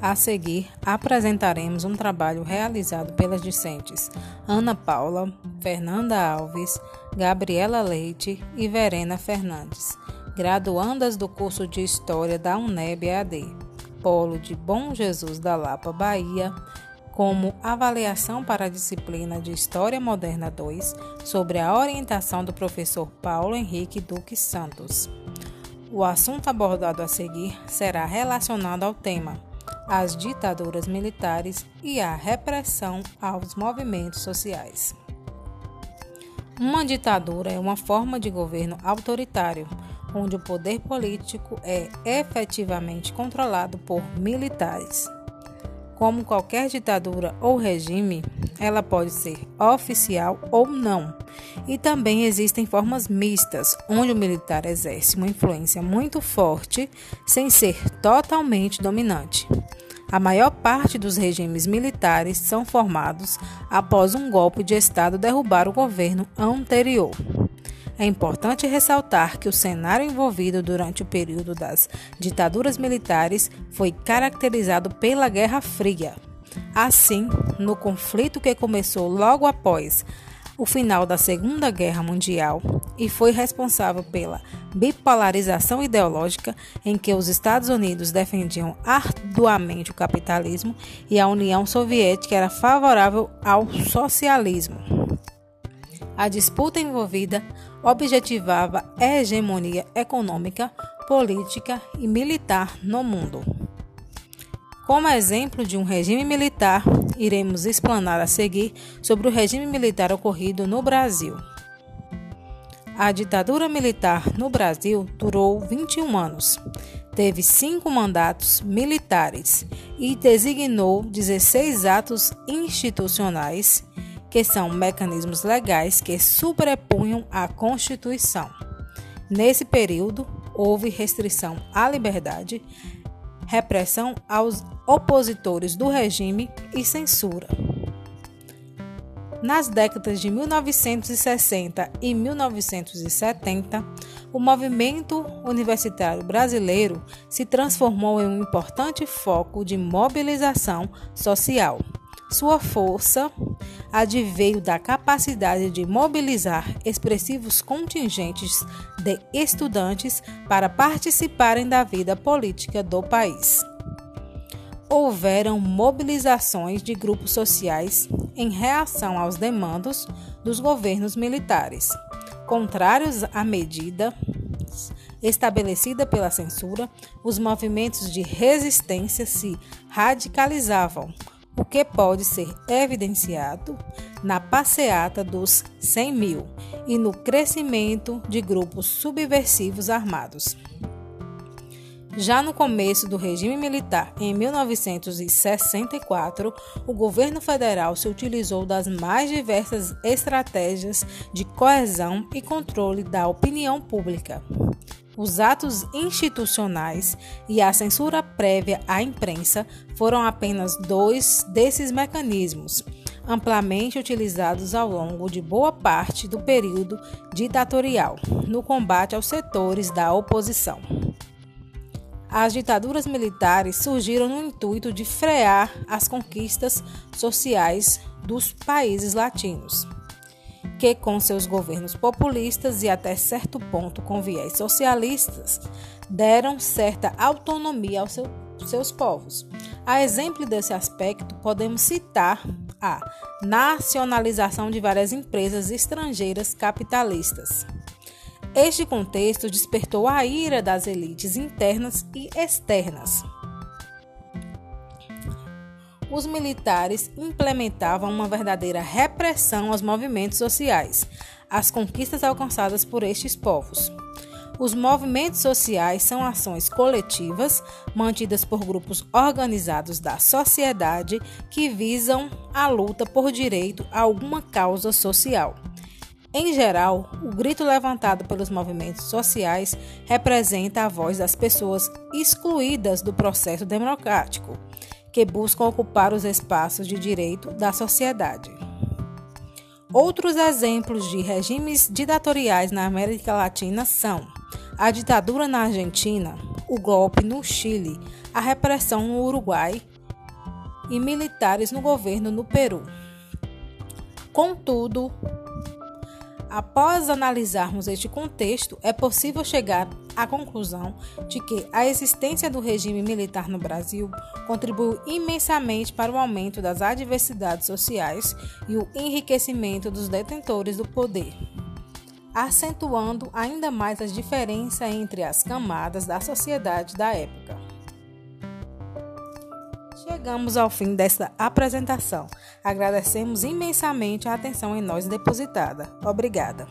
A seguir, apresentaremos um trabalho realizado pelas discentes Ana Paula, Fernanda Alves, Gabriela Leite e Verena Fernandes, graduandas do curso de História da UNEB AD, Polo de Bom Jesus da Lapa, Bahia, como avaliação para a disciplina de História Moderna 2, sobre a orientação do professor Paulo Henrique Duque Santos. O assunto abordado a seguir será relacionado ao tema as ditaduras militares e a repressão aos movimentos sociais. Uma ditadura é uma forma de governo autoritário, onde o poder político é efetivamente controlado por militares. Como qualquer ditadura ou regime, ela pode ser oficial ou não. E também existem formas mistas, onde o militar exerce uma influência muito forte sem ser totalmente dominante. A maior parte dos regimes militares são formados após um golpe de Estado derrubar o governo anterior. É importante ressaltar que o cenário envolvido durante o período das ditaduras militares foi caracterizado pela Guerra Fria. Assim, no conflito que começou logo após o final da Segunda Guerra Mundial e foi responsável pela bipolarização ideológica em que os Estados Unidos defendiam arduamente o capitalismo e a União Soviética era favorável ao socialismo. A disputa envolvida objetivava hegemonia econômica, política e militar no mundo. Como exemplo de um regime militar, iremos explanar a seguir sobre o regime militar ocorrido no Brasil. A ditadura militar no Brasil durou 21 anos, teve cinco mandatos militares e designou 16 atos institucionais que são mecanismos legais que sobrepunham a Constituição. Nesse período, houve restrição à liberdade, repressão aos opositores do regime e censura. Nas décadas de 1960 e 1970, o movimento universitário brasileiro se transformou em um importante foco de mobilização social. Sua força adveio da capacidade de mobilizar expressivos contingentes de estudantes para participarem da vida política do país. Houveram mobilizações de grupos sociais em reação aos demandos dos governos militares, contrários à medida estabelecida pela censura, os movimentos de resistência se radicalizavam, o que pode ser evidenciado na passeata dos 100 mil e no crescimento de grupos subversivos armados. Já no começo do regime militar, em 1964, o governo federal se utilizou das mais diversas estratégias de coesão e controle da opinião pública os atos institucionais e a censura prévia à imprensa foram apenas dois desses mecanismos, amplamente utilizados ao longo de boa parte do período ditatorial no combate aos setores da oposição. As ditaduras militares surgiram no intuito de frear as conquistas sociais dos países latinos que, com seus governos populistas e até certo ponto com viés socialistas, deram certa autonomia aos seu, seus povos. A exemplo desse aspecto, podemos citar a nacionalização de várias empresas estrangeiras capitalistas. Este contexto despertou a ira das elites internas e externas os militares implementavam uma verdadeira repressão aos movimentos sociais, às conquistas alcançadas por estes povos. Os movimentos sociais são ações coletivas mantidas por grupos organizados da sociedade que visam a luta por direito a alguma causa social. Em geral, o grito levantado pelos movimentos sociais representa a voz das pessoas excluídas do processo democrático que buscam ocupar os espaços de direito da sociedade. Outros exemplos de regimes ditatoriais na América Latina são a ditadura na Argentina, o golpe no Chile, a repressão no Uruguai e militares no governo no Peru. Contudo, após analisarmos este contexto, é possível chegar à conclusão de que a existência do regime militar no Brasil contribuiu imensamente para o aumento das adversidades sociais e o enriquecimento dos detentores do poder, acentuando ainda mais as diferenças entre as camadas da sociedade da época. Chegamos ao fim desta apresentação. Agradecemos imensamente a atenção em nós depositada. Obrigada.